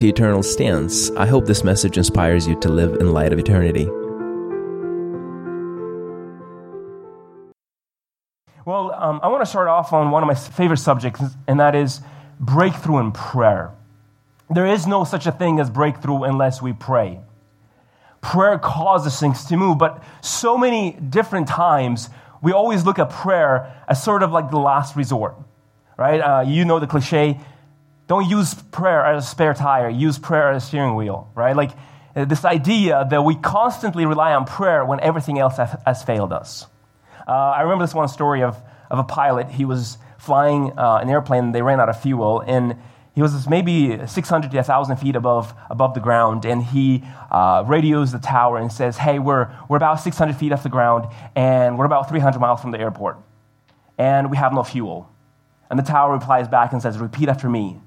The Eternal Stance. I hope this message inspires you to live in light of eternity. Well, um, I want to start off on one of my favorite subjects, and that is breakthrough in prayer. There is no such a thing as breakthrough unless we pray. Prayer causes things to move, but so many different times we always look at prayer as sort of like the last resort, right? Uh, you know the cliche don't use prayer as a spare tire, use prayer as a steering wheel, right? Like uh, this idea that we constantly rely on prayer when everything else has, failed us. Uh, I remember this one story of, of a pilot. He was flying uh, an airplane, they ran out of fuel, and he was maybe 600 to 1,000 feet above, above the ground, and he uh, radios the tower and says, Hey, we're, we're about 600 feet off the ground, and we're about 300 miles from the airport, and we have no fuel. And the tower replies back and says, Repeat after me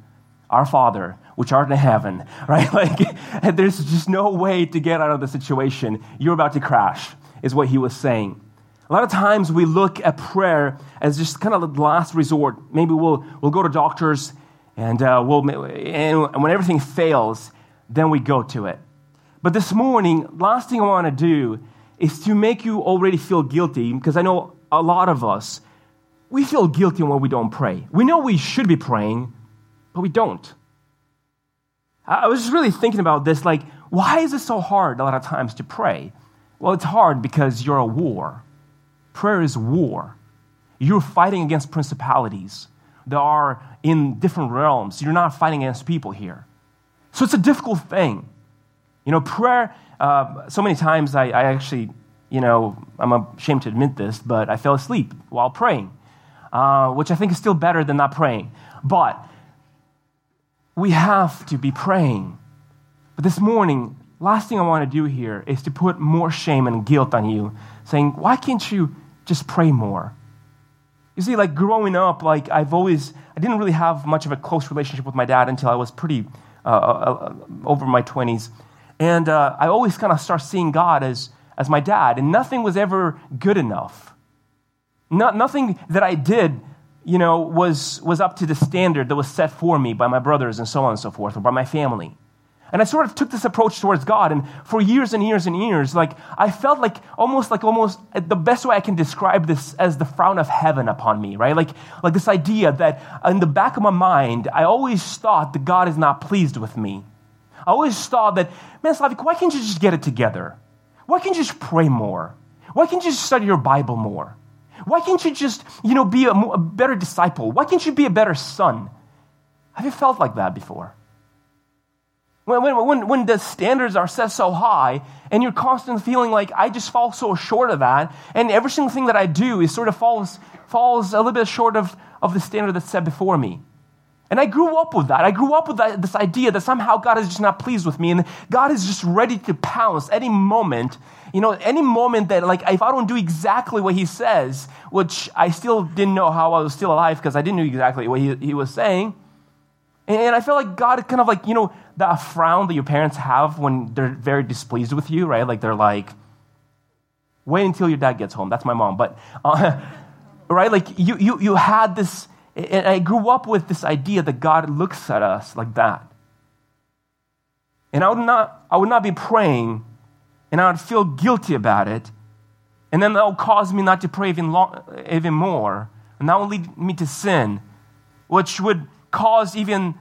our Father, which art in heaven, right? Like, there's just no way to get out of the situation. You're about to crash, is what he was saying. A lot of times we look at prayer as just kind of the last resort. Maybe we'll, we'll go to doctors and, uh, we'll, and when everything fails, then we go to it. But this morning, last thing I want to do is to make you already feel guilty because I know a lot of us, we feel guilty when we don't pray. We know we should be praying, but we don't. I was just really thinking about this like, why is it so hard a lot of times to pray? Well, it's hard because you're a war. Prayer is war. You're fighting against principalities that are in different realms. You're not fighting against people here. So it's a difficult thing. You know, prayer, uh, so many times I, I, actually, you know, I'm ashamed to admit this, but I fell asleep while praying, uh, which I think is still better than not praying. But we have to be praying. But this morning, last thing I want to do here is to put more shame and guilt on you, saying, why can't you just pray more? You see, like growing up, like I've always, I didn't really have much of a close relationship with my dad until I was pretty uh, uh, uh over my 20s. And uh, I always kind of start seeing God as, as my dad, and nothing was ever good enough. Not, nothing that I did you know, was, was up to the standard that was set for me by my brothers and so on and so forth, or by my family. And I sort of took this approach towards God, and for years and years and years, like I felt like almost like almost the best way I can describe this as the frown of heaven upon me, right? Like like this idea that in the back of my mind, I always thought that God is not pleased with me. I always thought that, man, Slaveck, why can't you just get it together? Why can't you just pray more? Why can't you just study your Bible more? Why can't you just, you know, be a, a better disciple? Why can't you be a better son? Have you felt like that before? When, when, when, the standards are set so high and you're constantly feeling like I just fall so short of that, and every single thing that I do is sort of falls, falls a little bit short of, of the standard that's set before me. And I grew up with that. I grew up with that, this idea that somehow God is just not pleased with me and God is just ready to pounce any moment. You know, any moment that, like, if I don't do exactly what He says, which I still didn't know how I was still alive because I didn't know exactly what He, he was saying. And I feel like God kind of like, you know, that frown that your parents have when they're very displeased with you, right? Like, they're like, wait until your dad gets home. That's my mom. But, uh, right? Like, you, you, you had this and I grew up with this idea that God looks at us like that. And I would not, I would not be praying, and I would feel guilty about it. And then that would cause me not to pray even, long, even more. And that would lead me to sin, which would cause even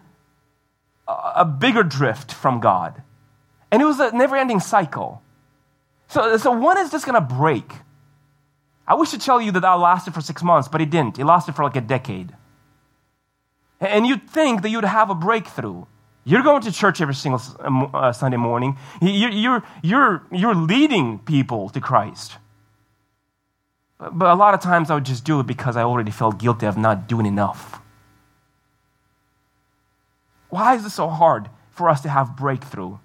a, bigger drift from God. And it was a never ending cycle. So, so when is this going to break? I wish to tell you that that lasted for six months, but it didn't. It lasted for like a decade. And you'd think that you'd have a breakthrough. You're going to church every single uh, uh, Sunday morning. You're, you're, you're leading people to Christ. But a lot of times I would just do it because I already felt guilty of not doing enough. Why is it so hard for us to have breakthrough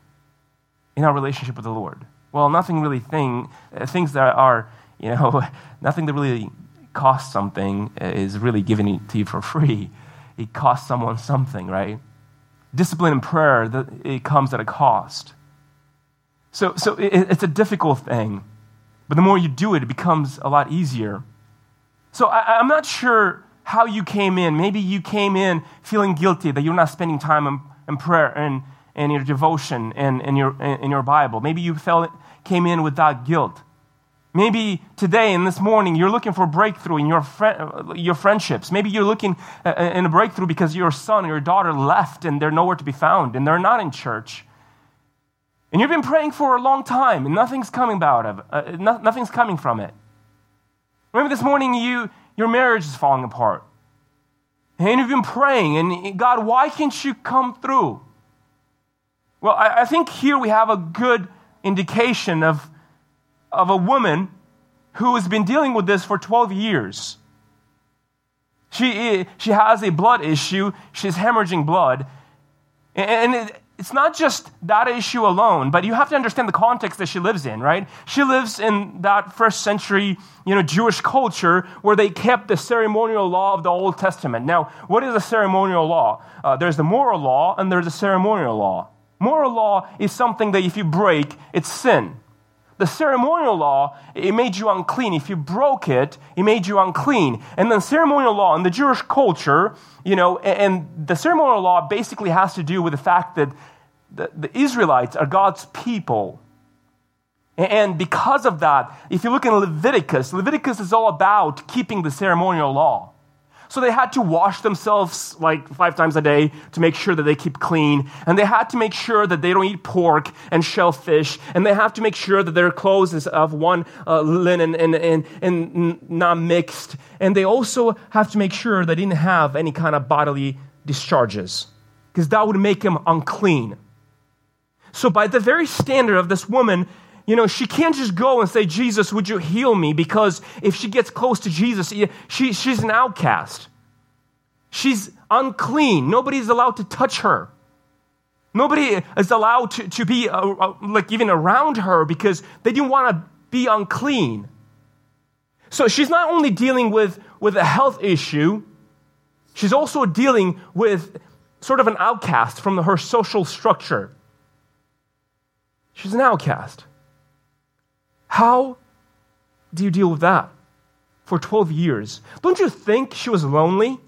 in our relationship with the Lord? Well, nothing really thing, uh, things that are, you know, nothing that really costs something is really given to you for free it costs someone something, right? Discipline and prayer, it comes at a cost. So, so it's a difficult thing, but the more you do it, it becomes a lot easier. So I, am not sure how you came in. Maybe you came in feeling guilty that you're not spending time in, in prayer and, in your devotion in, in, your, in your Bible. Maybe you felt, came in with that guilt. Maybe today and this morning you're looking for a breakthrough in your, your friendships. Maybe you're looking uh, uh, in a breakthrough because your son or your daughter left and they're nowhere to be found and they're not in church. And you've been praying for a long time and nothing's coming about of uh, no, nothing's coming from it. Maybe this morning you, your marriage is falling apart. And you've been praying and God, why can't you come through? Well, I, I think here we have a good indication of of a woman who has been dealing with this for 12 years. She, she has a blood issue, she's hemorrhaging blood. And it, it's not just that issue alone, but you have to understand the context that she lives in, right? She lives in that first century, you know, Jewish culture where they kept the ceremonial law of the Old Testament. Now, what is a ceremonial law? Uh, there's the moral law and there's a ceremonial law. Moral law is something that if you break, it's sin. The ceremonial law, it made you unclean. If you broke it, it made you unclean. And then ceremonial law in the Jewish culture, you know, and the ceremonial law basically has to do with the fact that the, the Israelites are God's people. And because of that, if you look in Leviticus, Leviticus is all about keeping the ceremonial law. So they had to wash themselves like five times a day to make sure that they keep clean. And they had to make sure that they don't eat pork and shellfish. And they have to make sure that their clothes is of one uh, linen and, and, and not mixed. And they also have to make sure they didn't have any kind of bodily discharges because that would make them unclean. So, by the very standard of this woman, you know, she can't just go and say, Jesus, would you heal me? Because if she gets close to Jesus, she, she's an outcast. She's unclean. Nobody's allowed to touch her. Nobody is allowed to, to be uh, uh, like even around her because they didn't want to be unclean. So she's not only dealing with, with a health issue, she's also dealing with sort of an outcast from her social structure. She's an outcast. How do you deal with that for 12 years? Don't you think she was lonely?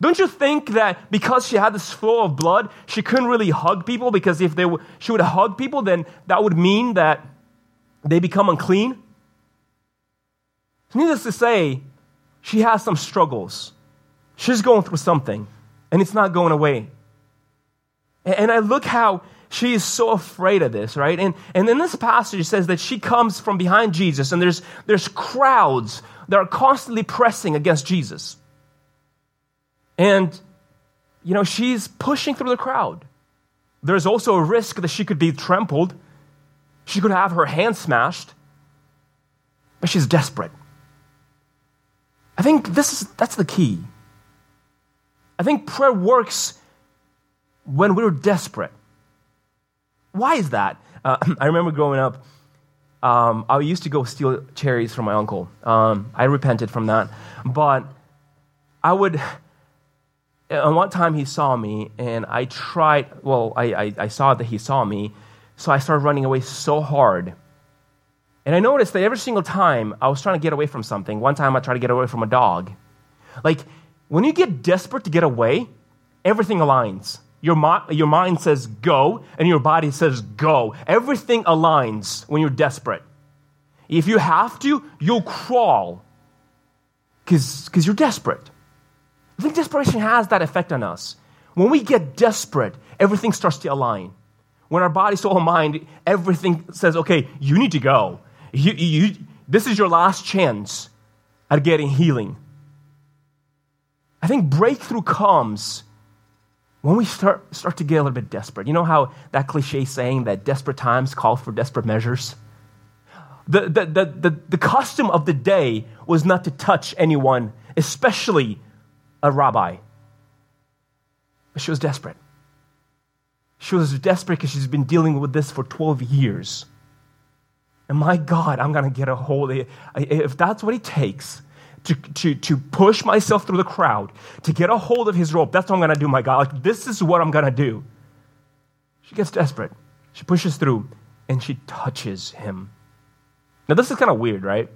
Don't you think that because she had this flow of blood, she couldn't really hug people? Because if they w- she would hug people, then that would mean that they become unclean? Needless to say, she has some struggles. She's going through something, and it's not going away. And I look how she is so afraid of this, right? And, and in this passage, says that she comes from behind Jesus, and there's, there's crowds that are constantly pressing against Jesus. And, you know, she's pushing through the crowd. There's also a risk that she could be trampled, she could have her hand smashed, but she's desperate. I think this is, that's the key. I think prayer works when we're desperate. Why is that? Uh, I remember growing up, um, I used to go steal cherries from my uncle. Um, I repented from that. But I would, and one time he saw me, and I tried, well, I, I, I saw that he saw me, so I started running away so hard. And I noticed that every single time I was trying to get away from something, one time I tried to get away from a dog. Like, when you get desperate to get away, everything aligns. Your, your mind says go, and your body says go. Everything aligns when you're desperate. If you have to, you'll crawl because you're desperate. I think desperation has that effect on us. When we get desperate, everything starts to align. When our body, soul, and mind, everything says, okay, you need to go. You, you, this is your last chance at getting healing. I think breakthrough comes when we start, start to get a little bit desperate, you know how that cliche saying that desperate times call for desperate measures? The, the, the, the, the custom of the day was not to touch anyone, especially a rabbi. But she was desperate. She was desperate because she's been dealing with this for 12 years. And my God, I'm going to get a hold of it. If that's what it takes, to, to, to push myself through the crowd, to get a hold of his rope. That's what I'm going to do, my God. Like, this is what I'm going to do. She gets desperate. She pushes through and she touches him. Now, this is kind of weird, right?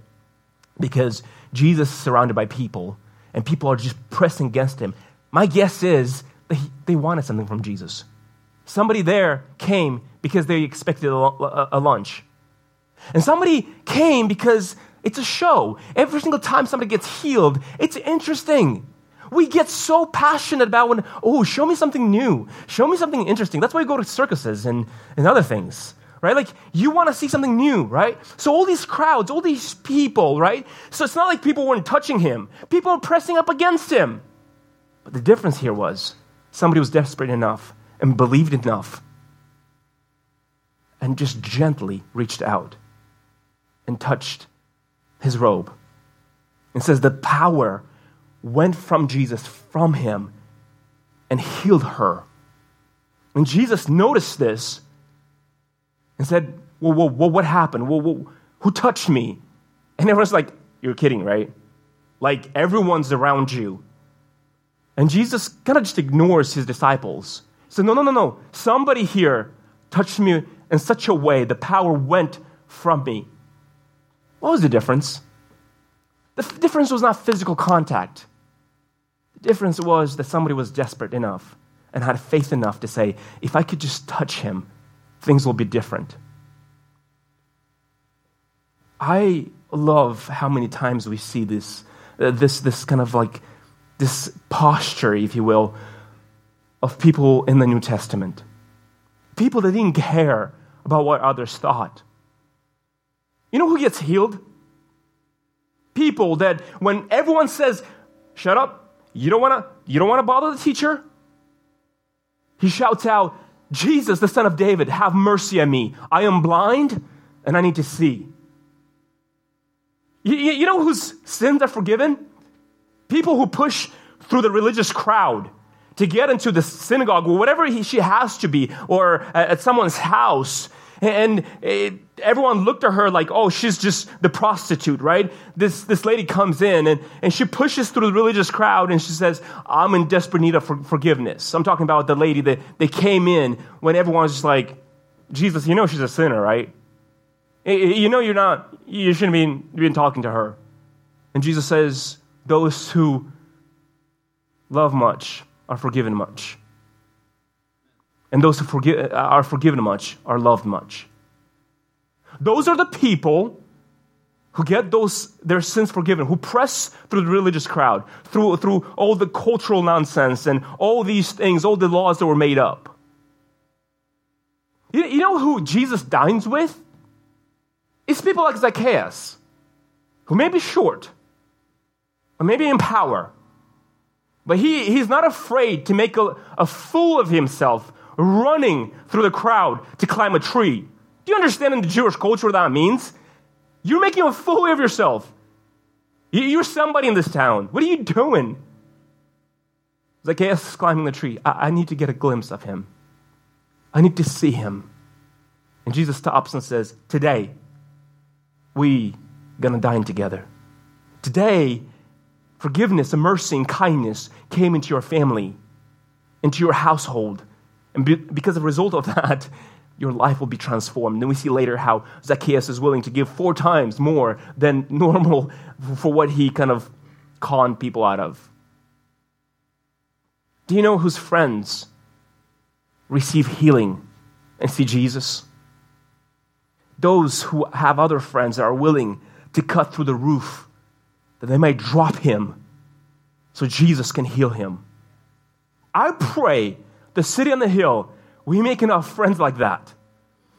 Because Jesus is surrounded by people and people are just pressing against him. My guess is they, they wanted something from Jesus. Somebody there came because they expected a, a lunch. And somebody came because it's a show. Every single time somebody gets healed, it's interesting. We get so passionate about when, oh, show me something new. Show me something interesting. That's why we go to circuses and, and other things, right? Like, you want to see something new, right? So, all these crowds, all these people, right? So, it's not like people weren't touching him, people were pressing up against him. But the difference here was somebody was desperate enough and believed enough and just gently reached out and touched his robe. It says the power went from Jesus, from him, and healed her. And Jesus noticed this and said, Well, well, well what happened? Well, well, who touched me? And everyone's like, You're kidding, right? Like everyone's around you. And Jesus kind of just ignores his disciples. He said, No, no, no, no. Somebody here touched me in such a way the power went from me. What was the difference? The f- difference was not physical contact. The difference was that somebody was desperate enough and had faith enough to say, if I could just touch him, things will be different. I love how many times we see this, uh, this, this kind of like this posture, if you will, of people in the New Testament. People that didn't care about what others thought. You know who gets healed? People that when everyone says, shut up, you don't wanna, you don't wanna bother the teacher, he shouts out, Jesus, the son of David, have mercy on me. I am blind and I need to see. You, you know whose sins are forgiven? People who push through the religious crowd to get into the synagogue or whatever he, she has to be, or at someone's house and it, everyone looked at her like, oh, she's just the prostitute, right? This, this lady comes in and, and she pushes through the religious crowd and she says, I'm in desperate need of for, forgiveness. I'm talking about the lady that they came in when everyone was just like, Jesus, you know she's a sinner, right? You know you're not, you shouldn't be been talking to her. And Jesus says, those who love much are forgiven much. And those who forgive, uh, are forgiven much are loved much. Those are the people who get those their sins forgiven, who press through the religious crowd, through, through all the cultural nonsense and all these things, all the laws that were made up. You, you know who Jesus dines with? It's people like Zacchaeus, who may be short, or maybe in power, but he, he's not afraid to make a, a fool of himself running through the crowd to climb a tree. Do you understand in the Jewish culture what that means? You're making a fool of yourself. You're somebody in this town. What are you doing? Zacchaeus is climbing the tree. I, I need to get a glimpse of him. I need to see him. And Jesus stops and says, Today, we gonna dine together. Today, forgiveness and mercy and kindness came into your family, into your household. And be, because of the result of that, your life will be transformed. Then we see later how Zacchaeus is willing to give four times more than normal for what he kind of conned people out of. Do you know whose friends receive healing and see Jesus? Those who have other friends that are willing to cut through the roof that they might drop him so Jesus can heal him. I pray the city on the hill, we make enough friends like that.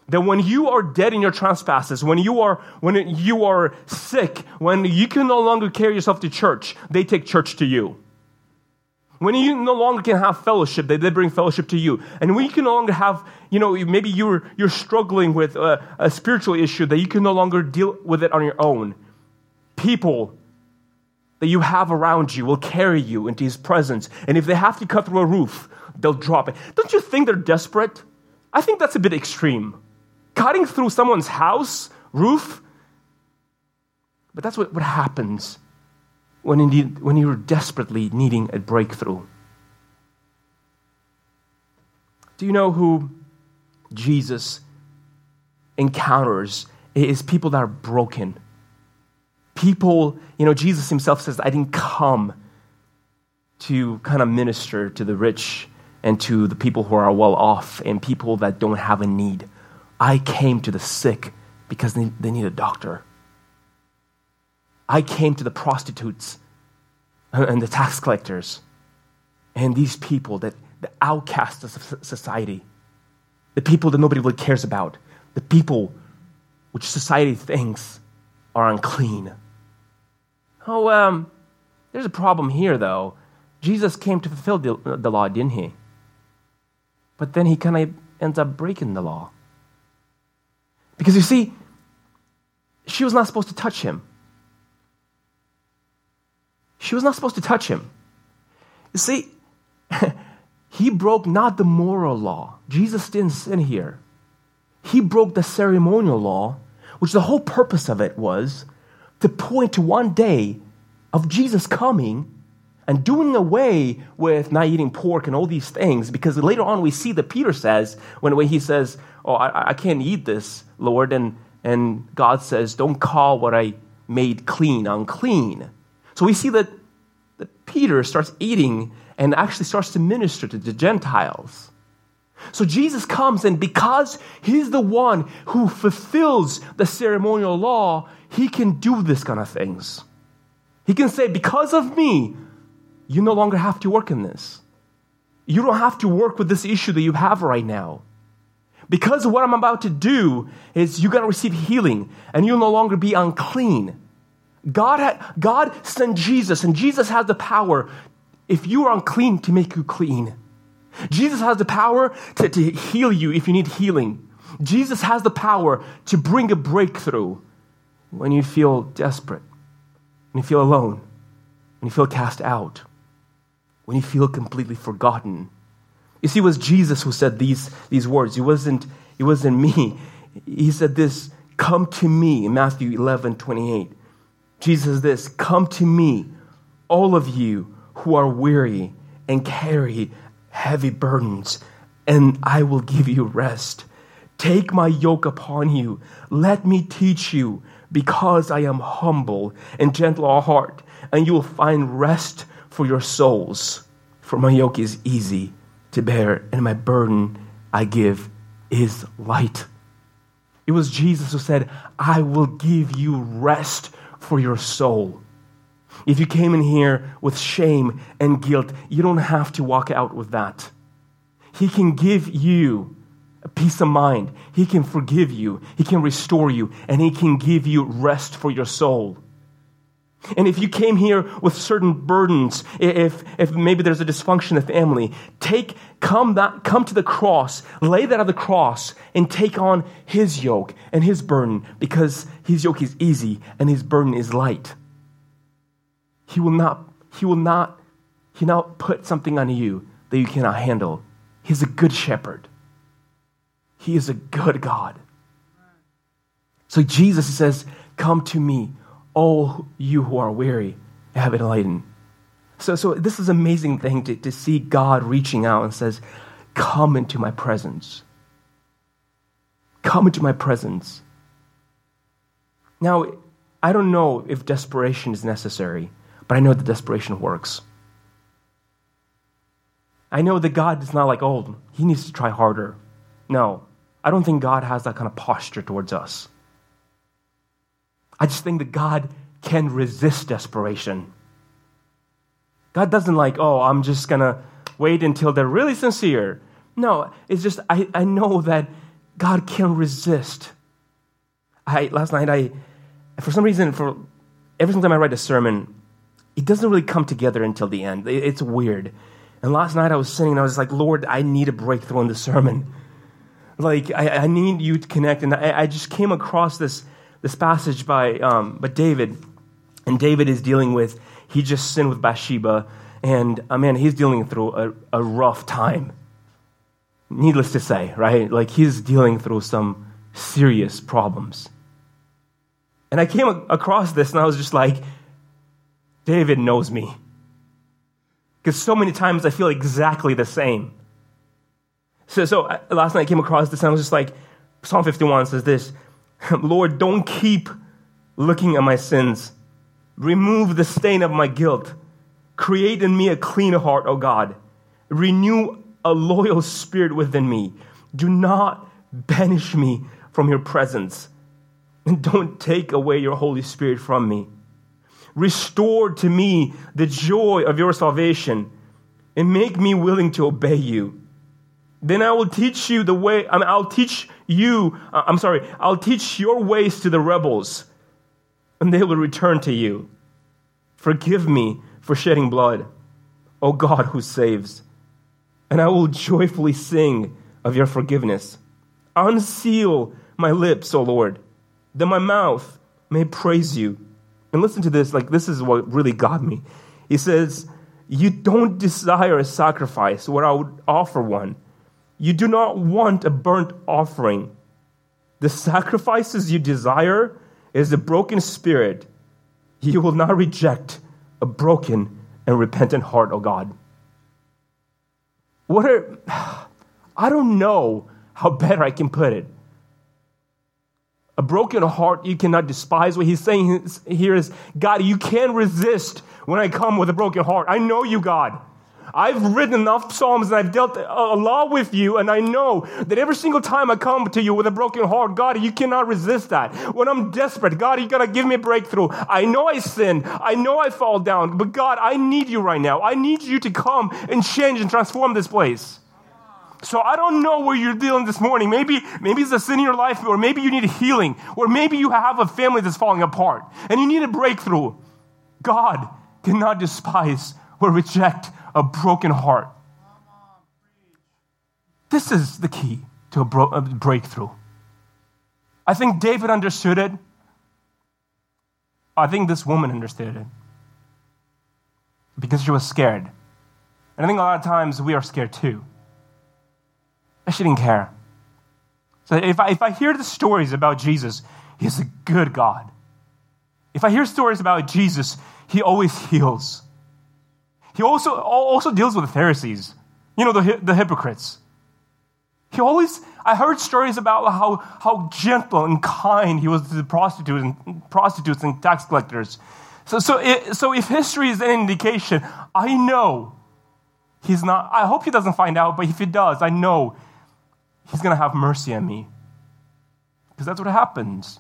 That when you are dead in your trespasses, when you are when you are sick, when you can no longer carry yourself to church, they take church to you. When you no longer can have fellowship, they, they bring fellowship to you. And when you can no longer have, you know, maybe you're you're struggling with a, a spiritual issue that you can no longer deal with it on your own. People that you have around you will carry you into his presence. And if they have to cut through a roof, they'll drop it. Don't you think they're desperate? I think that's a bit extreme. Cutting through someone's house, roof. But that's what, what happens when, indeed, when you're desperately needing a breakthrough. Do you know who Jesus encounters? Is people that are broken. People, you know, Jesus himself says, I didn't come to kind of minister to the rich and to the people who are well off and people that don't have a need. I came to the sick because they, need a doctor. I came to the prostitutes and the tax collectors and these people that the outcasts of society, the people that nobody really cares about, the people which society thinks are unclean. Oh, um, there's a problem here, though. Jesus came to fulfill the, the law, didn't he? But then he kind of ends up breaking the law. Because you see, she was not supposed to touch him. She was not supposed to touch him. You see, he broke not the moral law. Jesus didn't sin here. He broke the ceremonial law, which the whole purpose of it was to point to one day of Jesus coming and doing away with not eating pork and all these things. Because later on, we see that Peter says, when, when he says, Oh, I, I can't eat this, Lord, and, and God says, Don't call what I made clean unclean. So we see that, that Peter starts eating and actually starts to minister to the Gentiles. So Jesus comes, and because he's the one who fulfills the ceremonial law, he can do this kind of things. He can say, Because of me, you no longer have to work in this. You don't have to work with this issue that you have right now. Because what I'm about to do is you're going to receive healing and you'll no longer be unclean. God, had, God sent Jesus, and Jesus has the power, if you are unclean, to make you clean. Jesus has the power to, to heal you if you need healing. Jesus has the power to bring a breakthrough when you feel desperate, when you feel alone, when you feel cast out, when you feel completely forgotten. You see, it was Jesus who said these, these words. It wasn't, it wasn't me. He said this, come to me in Matthew 11, 28. Jesus says this, come to me, all of you who are weary and carry heavy burdens, and I will give you rest. Take my yoke upon you. Let me teach you, because I am humble and gentle of heart, and you will find rest for your souls. For my yoke is easy to bear, and my burden I give is light. It was Jesus who said, I will give you rest for your soul. If you came in here with shame and guilt, you don't have to walk out with that. He can give you a peace of mind. He can forgive you. He can restore you. And He can give you rest for your soul. And if you came here with certain burdens, if, if maybe there's a dysfunction in the family, take, come, that, come to the cross, lay that on the cross, and take on his yoke and his burden because his yoke is easy and his burden is light. He will not, he will not, he not put something on you that you cannot handle. He's a good shepherd. He is a good God. So Jesus says, Come to me, all you who are weary and heavy laden. So, so this is an amazing thing to, to see God reaching out and says, Come into my presence. Come into my presence. Now, I don't know if desperation is necessary. But I know that desperation works. I know that God is not like, oh, he needs to try harder. No, I don't think God has that kind of posture towards us. I just think that God can resist desperation. God doesn't like, oh, I'm just going to wait until they're really sincere. No, it's just, I, I know that God can resist. I, last night, I, for some reason, for every single time I write a sermon, it doesn't really come together until the end. It's weird. And last night I was sitting and I was like, Lord, I need a breakthrough in the sermon. Like, I, I need you to connect. And I, I, just came across this, this passage by, um, by David. And David is dealing with, he just sinned with Bathsheba. And uh, man, he's dealing through a, a rough time. Needless to say, right? Like, he's dealing through some serious problems. And I came across this and I was just like, David knows me. Because so many times I feel exactly the same. So, so last night I came across this and I was just like, Psalm 51 says this Lord, don't keep looking at my sins. Remove the stain of my guilt. Create in me a clean heart, O God. Renew a loyal spirit within me. Do not banish me from your presence, and don't take away your Holy Spirit from me. Restore to me the joy of your salvation, and make me willing to obey you. Then I will teach you the way, I mean, I'll teach you, uh, I'm sorry, I'll teach your ways to the rebels, and they will return to you. Forgive me for shedding blood, O God who saves, and I will joyfully sing of your forgiveness. Unseal my lips, O Lord, that my mouth may praise you. And listen to this, like, this is what really got me. He says, You don't desire a sacrifice where I would offer one. You do not want a burnt offering. The sacrifices you desire is a broken spirit. You will not reject a broken and repentant heart, O oh God. What are, I don't know how better I can put it. A broken heart you cannot despise. What he's saying here is, God, you can't resist when I come with a broken heart. I know you, God. I've written enough Psalms and I've dealt a lot with you, and I know that every single time I come to you with a broken heart, God, you cannot resist that. When I'm desperate, God, you gotta give me a breakthrough. I know I sin. I know I fall down, but God, I need you right now. I need you to come and change and transform this place. So I don't know where you're dealing this morning. Maybe, maybe it's a sin in your life, or maybe you need a healing, or maybe you have a family that's falling apart and you need a breakthrough. God cannot despise or reject a broken heart. This is the key to a, bro- a breakthrough. I think David understood it. I think this woman understood it because she was scared. And I think a lot of times we are scared too. She didn't care. So if I, if I hear the stories about Jesus, he's a good God. If I hear stories about Jesus, he always heals. He also, also deals with the Pharisees, you know, the, the hypocrites. He always, I heard stories about how, how gentle and kind he was to the prostitutes and, prostitutes and tax collectors. So, so, it, so if history is an indication, I know he's not, I hope he doesn't find out, but if he does, I know he's going to have mercy on me. Because that's what happens.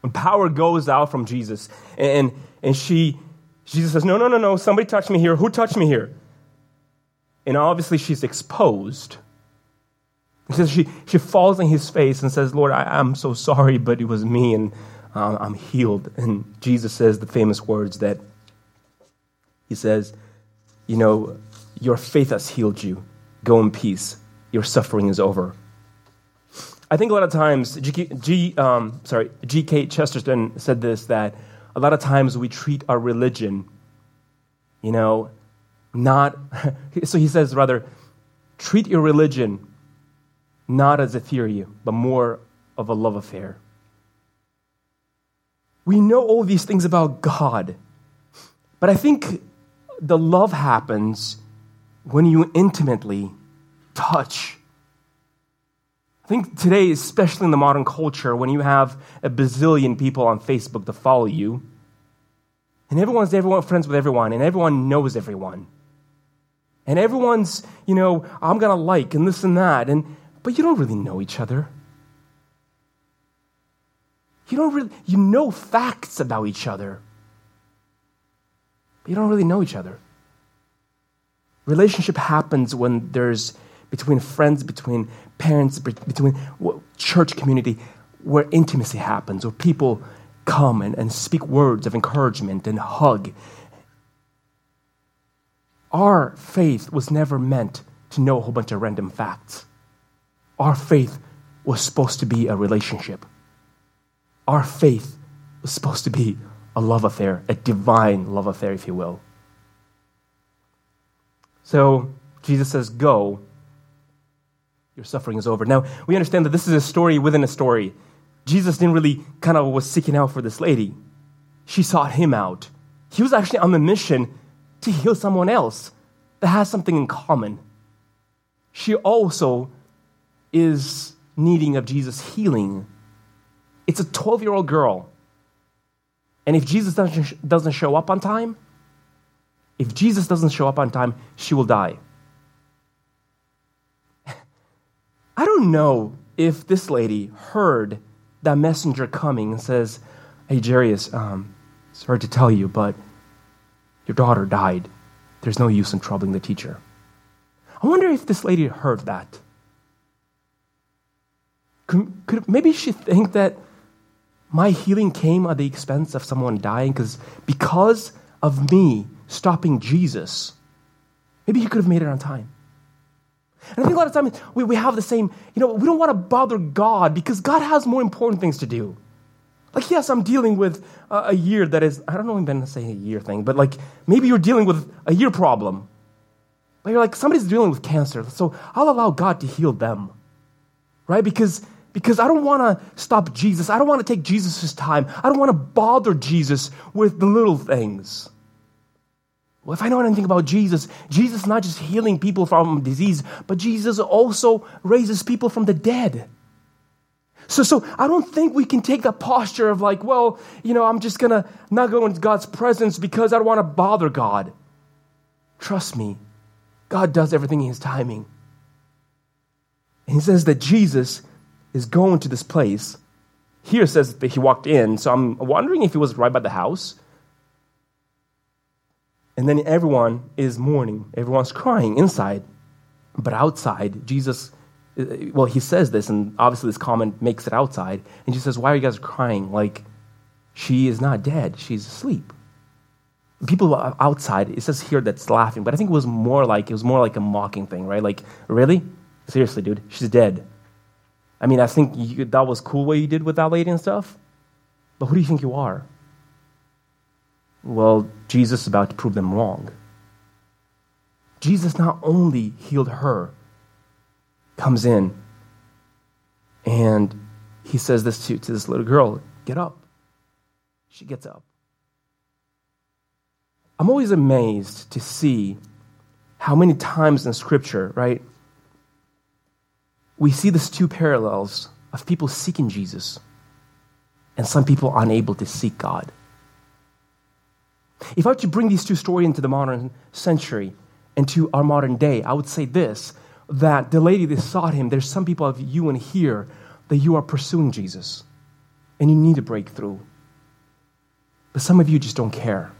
When power goes out from Jesus and, and she, Jesus says, No, no, no, no, somebody touched me here. Who touched me here? And obviously she's exposed. He says she, she falls in his face and says, Lord, I, am so sorry, but it was me and um, I'm healed. And Jesus says the famous words that he says, You know, your faith has healed you. Go in peace. Your suffering is over. I think a lot of times, G, G um, sorry, G.K. Chesterton said this that a lot of times we treat our religion, you know, not, so he says rather, treat your religion not as a theory, but more of a love affair. We know all these things about God, but I think the love happens when you intimately touch I think today, especially in the modern culture, when you have a bazillion people on Facebook to follow you, and everyone's everyone friends with everyone, and everyone knows everyone, and everyone's, you know, I'm gonna like and this and that, and but you don't really know each other. You don't really you know facts about each other. But you don't really know each other. Relationship happens when there's between friends, between parents, between church community, where intimacy happens, where people come and, and speak words of encouragement and hug. Our faith was never meant to know a whole bunch of random facts. Our faith was supposed to be a relationship. Our faith was supposed to be a love affair, a divine love affair, if you will. So Jesus says, Go your suffering is over. Now, we understand that this is a story within a story. Jesus didn't really kind of was seeking out for this lady. She sought him out. He was actually on the mission to heal someone else that has something in common. She also is needing of Jesus' healing. It's a 12 year old girl. And if Jesus doesn't show up on time, if Jesus doesn't show up on time, she will die. Don't know if this lady heard that messenger coming and says, Hey, Jairus, um, sorry to tell you, but your daughter died. There's no use in troubling the teacher. I wonder if this lady heard that. Could, could maybe she think that my healing came at the expense of someone dying because because of me stopping Jesus, maybe he could have made it on time. And I think a lot of times we, we have the same, you know, we don't want to bother God because God has more important things to do. Like, yes, I'm dealing with a, a year that is, I don't know if I'm going to say a year thing, but like maybe you're dealing with a year problem. But you're like, somebody's dealing with cancer, so I'll allow God to heal them. Right? Because because I don't want to stop Jesus. I don't want to take Jesus' time. I don't want to bother Jesus with the little things. Well, if I know anything about Jesus, Jesus is not just healing people from disease, but Jesus also raises people from the dead. So, so I don't think we can take that posture of like, well, you know, I'm just gonna not go into God's presence because I don't want to bother God. Trust me, God does everything in His timing. And He says that Jesus is going to this place. Here says that he walked in, so I'm wondering if he was right by the house. And then everyone is mourning, everyone's crying inside. But outside, Jesus, uh, well, he says this, and obviously this comment makes it outside. And Jesus says, Why are you guys crying? Like, she is not dead, she's asleep. People outside, it says here that's laughing, but I think it was more like it was more like a mocking thing, right? Like, really? Seriously, dude, she's dead. I mean, I think you, that was cool what you did with that lady and stuff, but who do you think you are? Well, Jesus is about to prove them wrong. Jesus not only healed her, comes in, and he says this to, to this little girl get up. She gets up. I'm always amazed to see how many times in Scripture, right, we see these two parallels of people seeking Jesus and some people unable to seek God. If I were to bring these two stories into the modern century and to our modern day, I would say this that the lady that sought him, there's some people of you in here that you are pursuing Jesus and you need a breakthrough. But some of you just don't care.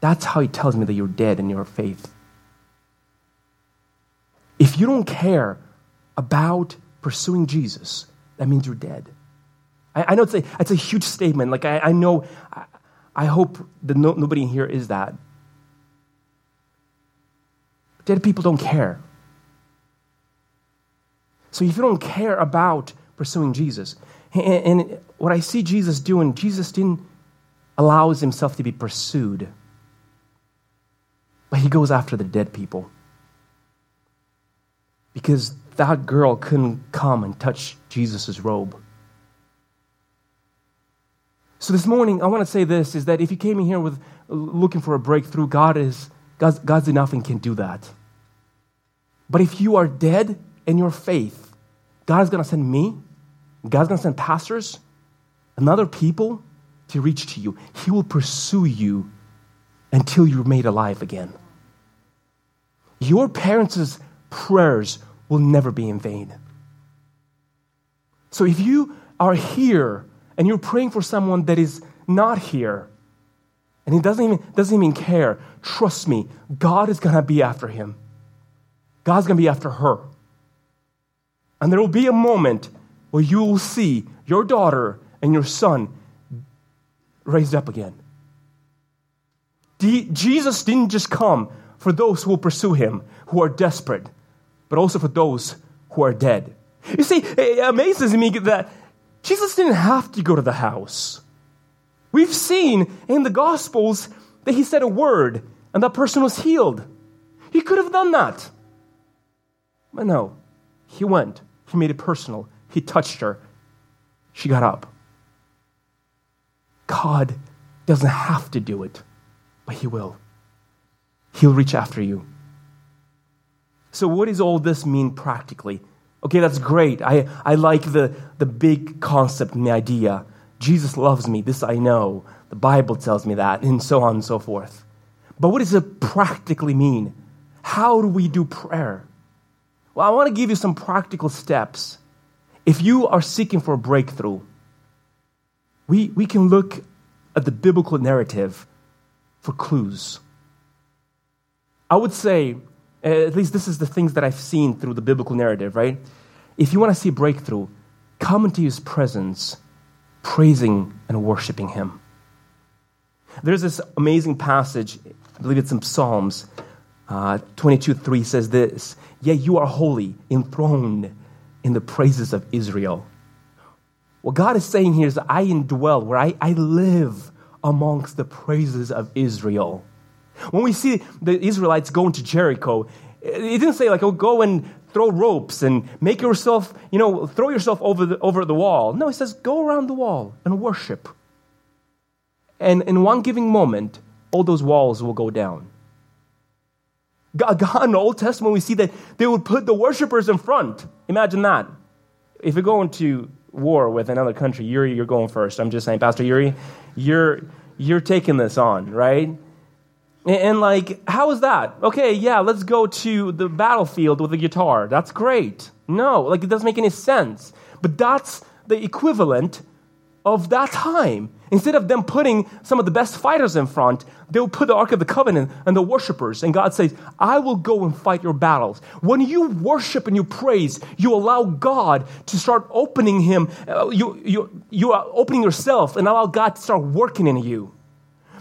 That's how he tells me that you're dead in your faith. If you don't care about pursuing Jesus, that means you're dead. I, I know it's a, it's a huge statement. Like, I, I know, I hope that no, nobody in here is that. Dead people don't care. So if you don't care about pursuing Jesus, and, and what I see Jesus doing, Jesus didn't allow himself to be pursued, but he goes after the dead people. Because that girl couldn't come and touch Jesus' robe. So this morning, I want to say this is that if you came in here with looking for a breakthrough, God is God's, God's enough and can do that. But if you are dead in your faith, God is going to send me, God's going to send pastors and other people to reach to you. He will pursue you until you're made alive again. Your parents' prayers will never be in vain. So if you are here and you're praying for someone that is not here, and he doesn't even, doesn't even care, trust me, God is going to be after him. God's going to be after her. And there will be a moment where you will see your daughter and your son raised up again. Jesus didn't just come for those who will pursue him, who are desperate but also for those who are dead. You see, it amazes me that Jesus didn't have to go to the house. We've seen in the Gospels that he said a word and that person was healed. He could have done that. But no, he went. He made it personal. He touched her. She got up. God doesn't have to do it, but he will. He'll reach after you. So, what does all this mean practically? Okay, that's great. I, I like the, the big concept and the idea. Jesus loves me. This I know. The Bible tells me that, and so on and so forth. But what does it practically mean? How do we do prayer? Well, I want to give you some practical steps. If you are seeking for a breakthrough, we, we can look at the biblical narrative for clues. I would say, at least this is the things that I've seen through the biblical narrative, right? If you want to see breakthrough, come into his presence, praising and worshiping him. There's this amazing passage, I believe it's in Psalms uh, 22 3 says this Yet you are holy, enthroned in the praises of Israel. What God is saying here is I indwell, where I, I live amongst the praises of Israel. When we see the Israelites go into Jericho, it didn't say like, oh, go and throw ropes and make yourself, you know, throw yourself over the, over the wall. No, it says go around the wall and worship. And in one giving moment, all those walls will go down. God, God in the Old Testament, we see that they would put the worshipers in front. Imagine that. If you're going to war with another country, Yuri, you're going first. I'm just saying, Pastor Yuri, you're, you're taking this on, right? And, like, how is that? Okay, yeah, let's go to the battlefield with a guitar. That's great. No, like, it doesn't make any sense. But that's the equivalent of that time. Instead of them putting some of the best fighters in front, they'll put the Ark of the Covenant and the worshipers. And God says, I will go and fight your battles. When you worship and you praise, you allow God to start opening Him. Uh, you, you, you are opening yourself and allow God to start working in you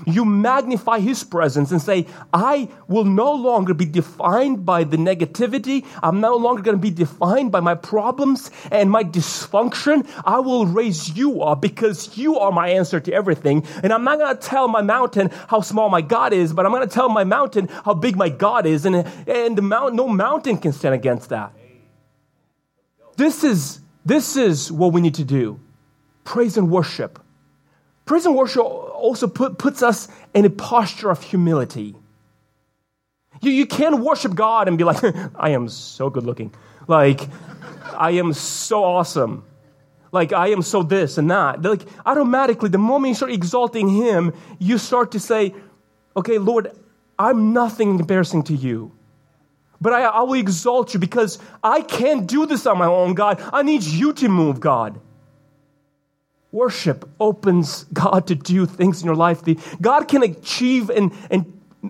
you magnify his presence and say, I will no longer be defined by the negativity. I'm no longer going to be defined by my problems and my dysfunction. I will raise you up because you are my answer to everything. And I'm not going to tell my mountain how small my God is, but I'm going to tell my mountain how big my God is. And, and the mount, no mountain can stand against that. This is, this is what we need to do. Praise and worship. Praise and worship also put, puts us in a posture of humility. You, you can't worship God and be like, I am so good looking. Like, I am so awesome. Like, I am so this and that. Like, automatically, the moment you start exalting Him, you start to say, okay, Lord, I'm nothing in comparison to you. But I, I will exalt you because I can't do this on my own, God. I need you to move, God. Worship opens God to do things in your life. The, God can achieve in, in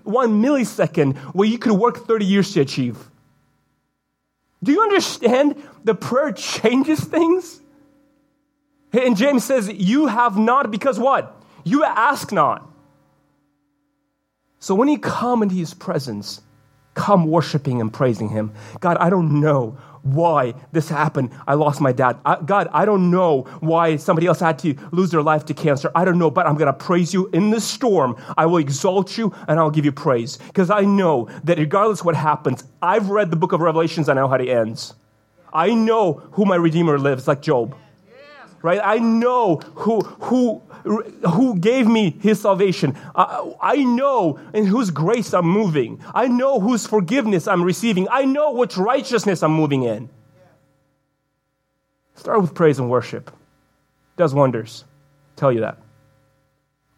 one millisecond what you could work 30 years to achieve. Do you understand the prayer changes things? And James says, You have not because what? You ask not. So when you come into his presence, come worshiping and praising him. God, I don't know why this happened. I lost my dad. I, God, I don't know why somebody else had to lose their life to cancer. I don't know, but I'm going to praise you in the storm. I will exalt you and I'll give you praise because I know that regardless what happens, I've read the book of Revelations. I know how it ends. I know who my Redeemer lives, like Job. Right? I know who, who who gave me his salvation. I, I know in whose grace I'm moving. I know whose forgiveness I'm receiving. I know which righteousness I'm moving in. Start with praise and worship. It does wonders. I'll tell you that.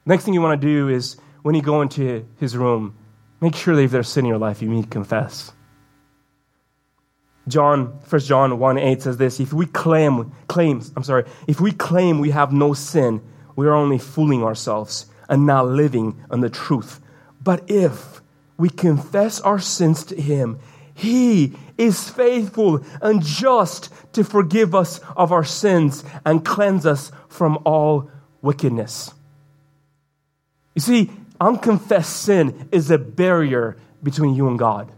Next thing you want to do is when you go into his room, make sure that if there's sin in your life, you need to confess. John, 1 John 1 8 says this if we claim, claims, I'm sorry, if we claim we have no sin, we are only fooling ourselves and not living on the truth. But if we confess our sins to Him, He is faithful and just to forgive us of our sins and cleanse us from all wickedness. You see, unconfessed sin is a barrier between you and God.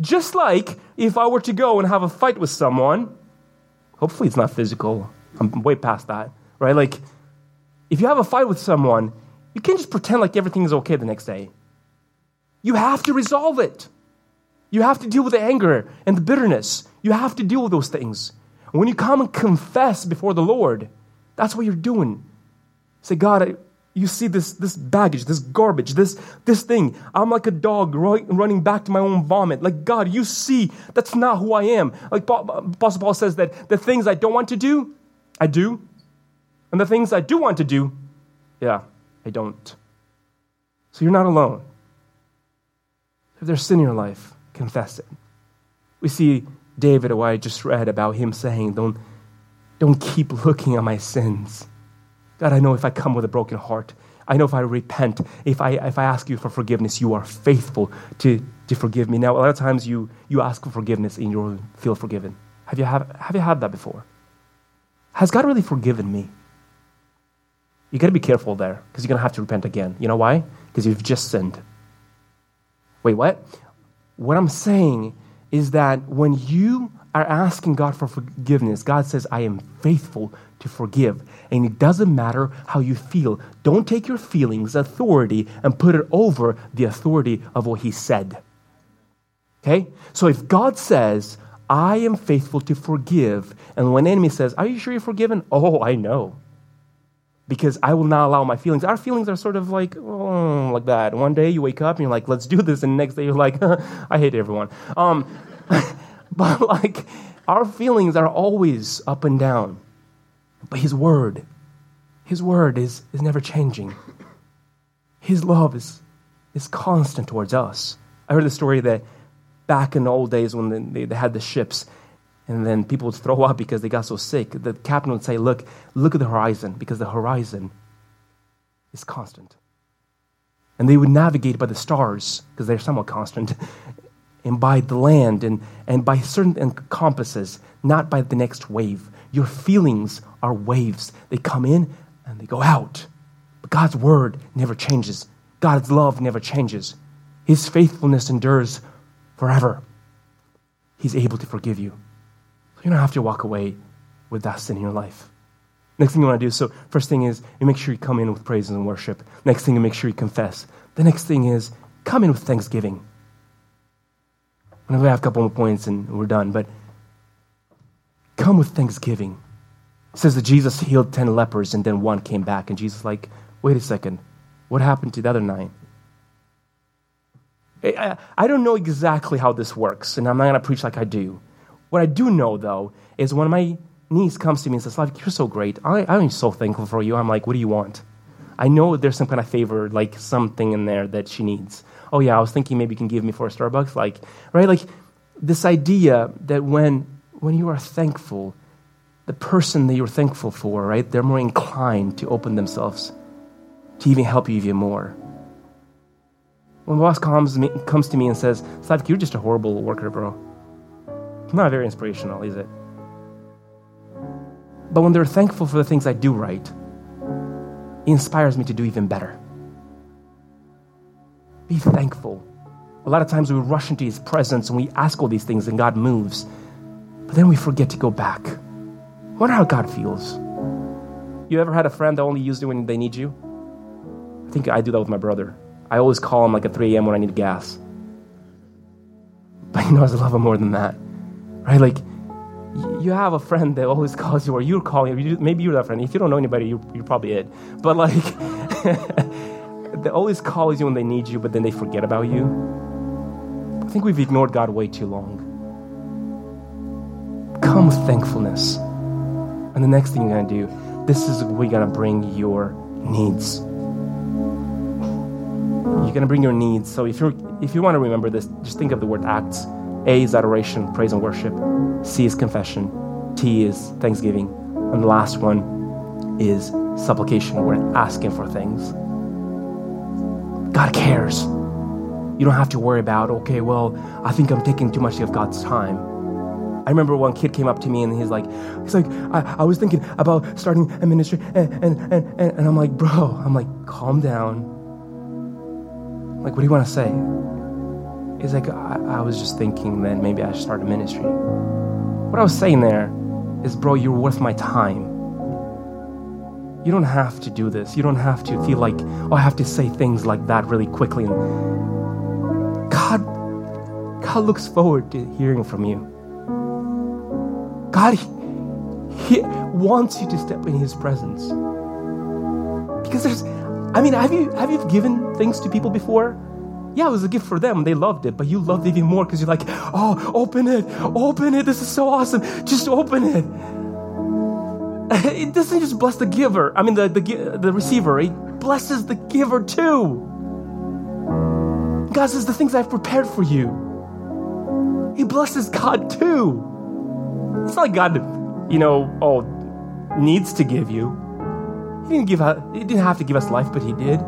Just like if I were to go and have a fight with someone, hopefully it's not physical. I'm way past that, right? Like, if you have a fight with someone, you can't just pretend like everything is okay the next day. You have to resolve it. You have to deal with the anger and the bitterness. You have to deal with those things. when you come and confess before the Lord, that's what you're doing. Say, God, I, you see this, this baggage, this garbage, this, this thing. I'm like a dog running back to my own vomit. Like, God, you see that's not who I am. Like Apostle Paul says that the things I don't want to do, I do. And the things I do want to do, yeah, I don't. So you're not alone. If there's sin in your life, confess it. We see David, what I just read about him saying, Don't, don't keep looking at my sins. God, I know if I come with a broken heart, I know if I repent, if I, if I ask you for forgiveness, you are faithful to, to forgive me. Now, a lot of times you, you ask for forgiveness and you feel forgiven. Have you, have, have you had that before? Has God really forgiven me? You got to be careful there because you're going to have to repent again. You know why? Because you've just sinned. Wait, what? What I'm saying is that when you are asking God for forgiveness, God says, I am faithful to forgive. And it doesn't matter how you feel. Don't take your feelings, authority, and put it over the authority of what He said. Okay? So if God says, I am faithful to forgive, and when enemy says, Are you sure you're forgiven? Oh, I know. Because I will not allow my feelings. Our feelings are sort of like, oh, like that. One day you wake up and you're like, let's do this. And the next day you're like, I hate everyone. Um, but like, our feelings are always up and down. But His Word, His Word is, is never changing. His love is, is constant towards us. I heard the story that back in the old days when they, they had the ships, and then people would throw up because they got so sick, the captain would say, Look, look at the horizon, because the horizon is constant. And they would navigate by the stars, because they're somewhat constant, and by the land, and, and by certain compasses, not by the next wave. Your feelings are waves. They come in and they go out. But God's word never changes. God's love never changes. His faithfulness endures forever. He's able to forgive you. You don't have to walk away with that sin in your life. Next thing you want to do, so first thing is you make sure you come in with praises and worship. Next thing you make sure you confess. The next thing is come in with thanksgiving. And we have a couple more points and we're done, but come with thanksgiving. It says that Jesus healed 10 lepers and then one came back. And Jesus like, wait a second, what happened to the other nine? I, I don't know exactly how this works, and I'm not going to preach like I do. What I do know, though, is when my niece comes to me and says, Slaveck, you're so great. I, I'm so thankful for you. I'm like, what do you want? I know there's some kind of favor, like something in there that she needs. Oh, yeah, I was thinking maybe you can give me for a Starbucks. Like, right? Like, this idea that when, when you are thankful, the person that you're thankful for, right, they're more inclined to open themselves to even help you even more. When boss comes, comes to me and says, Slaveck, you're just a horrible worker, bro. Not very inspirational, is it? But when they're thankful for the things I do right, it inspires me to do even better. Be thankful. A lot of times we rush into His presence and we ask all these things and God moves, but then we forget to go back. Wonder how God feels. You ever had a friend that only used you when they need you? I think I do that with my brother. I always call him like at 3 a.m. when I need gas. But he knows I love him more than that. Right? Like, you have a friend that always calls you, or you're calling, you, maybe you're that friend. If you don't know anybody, you're, you're probably it. But like, they always call you when they need you, but then they forget about you. I think we've ignored God way too long. Come with thankfulness. And the next thing you're to do, this is going to bring your needs you're to bring your needs. So if, you if you want to remember this, just think of the word acts. A is adoration, praise, and worship. C is confession. T is thanksgiving. And the last one is supplication. We're asking for things. God cares. You don't have to worry about, okay, well, I think I'm taking too much of God's time. I remember one kid came up to me and he's like, he's like, I, I was thinking about starting a ministry, and, and, and, and I'm like, bro, I'm like, calm down like, what do you want to say? He's like, I, I was just thinking that maybe I should start a ministry. What I was saying there is, bro, you're worth my time. You don't have to do this. You don't have to feel like, oh, I have to say things like that really quickly. And God, God looks forward to hearing from you. God, he, he wants you to step in His presence. Because there's, I mean, have you have you given things to people before? Yeah, it was a gift for them. They loved it, but you loved it even more because you're like, oh, open it, open it. This is so awesome. Just open it. It doesn't just bless the giver. I mean, the the, the receiver. It blesses the giver too. God says, the things I've prepared for you. He blesses God too. It's not like God, you know, oh, needs to give you. He didn't give he didn't have to give us life, but he did.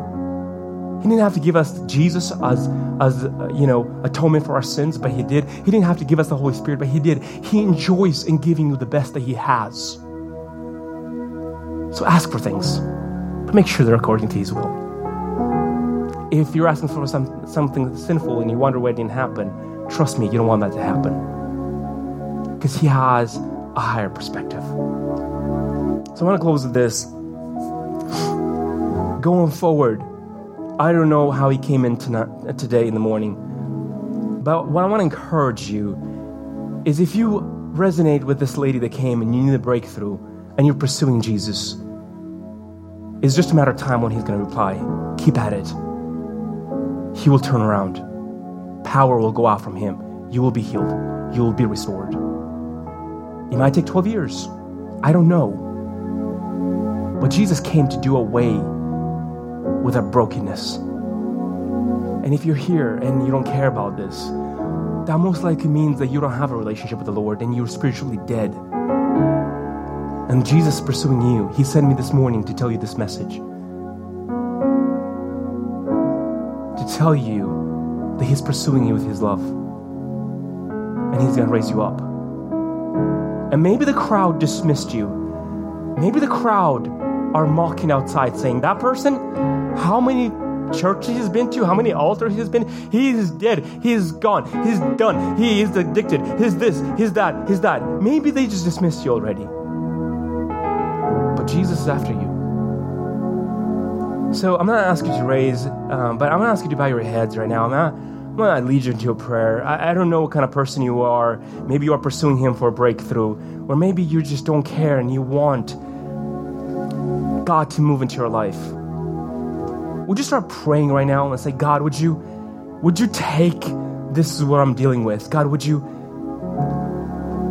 He didn't have to give us Jesus as, as uh, you know, atonement for our sins, but He did. He didn't have to give us the Holy Spirit, but He did. He enjoys in giving you the best that He has. So ask for things, but make sure they're according to His will. If you're asking for some, something sinful and you wonder why it didn't happen, trust me, you don't want that to happen. Because He has a higher perspective. So I want to close with this. Going forward, I don't know how he came in tonight, uh, today in the morning, but what I want to encourage you is if you resonate with this lady that came and you need a breakthrough and you're pursuing Jesus, it's just a matter of time when he's going to reply. Keep at it. He will turn around. Power will go out from him. You will be healed. You will be restored. It might take 12 years. I don't know. But Jesus came to do away with our brokenness. And if you're here and you don't care about this, that most likely means that you don't have a relationship with the Lord and you're spiritually dead. And Jesus is pursuing you. He sent me this morning to tell you this message. To tell you that He's pursuing you with His love. And He's going to raise you up. And maybe the crowd dismissed you. Maybe the crowd are mocking outside saying, That person, how many churches he's been to, how many altars he's been, he is dead, he is gone, he's done, he is addicted, he's this, he's that, he's that. Maybe they just dismissed you already. But Jesus is after you. So I'm not asking you to raise, um, but I'm going to ask you to bow your heads right now. I'm not, I'm going to lead you into a prayer. I, I don't know what kind of person you are. Maybe you are pursuing Him for a breakthrough, or maybe you just don't care and you want God to move into your life. Would you start praying right now and say, God, would you, would you take this is what I'm dealing with? God, would you,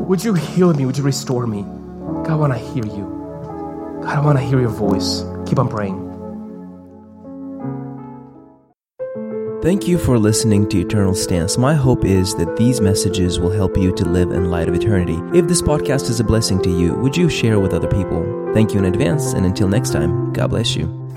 would you heal me? Would you restore me? God, I want to hear you. God, I want to hear your voice. Keep on praying. Thank you for listening to Eternal Stance. My hope is that these messages will help you to live in light of eternity. If this podcast is a blessing to you, would you share with other people? Thank you in advance, and until next time, God bless you.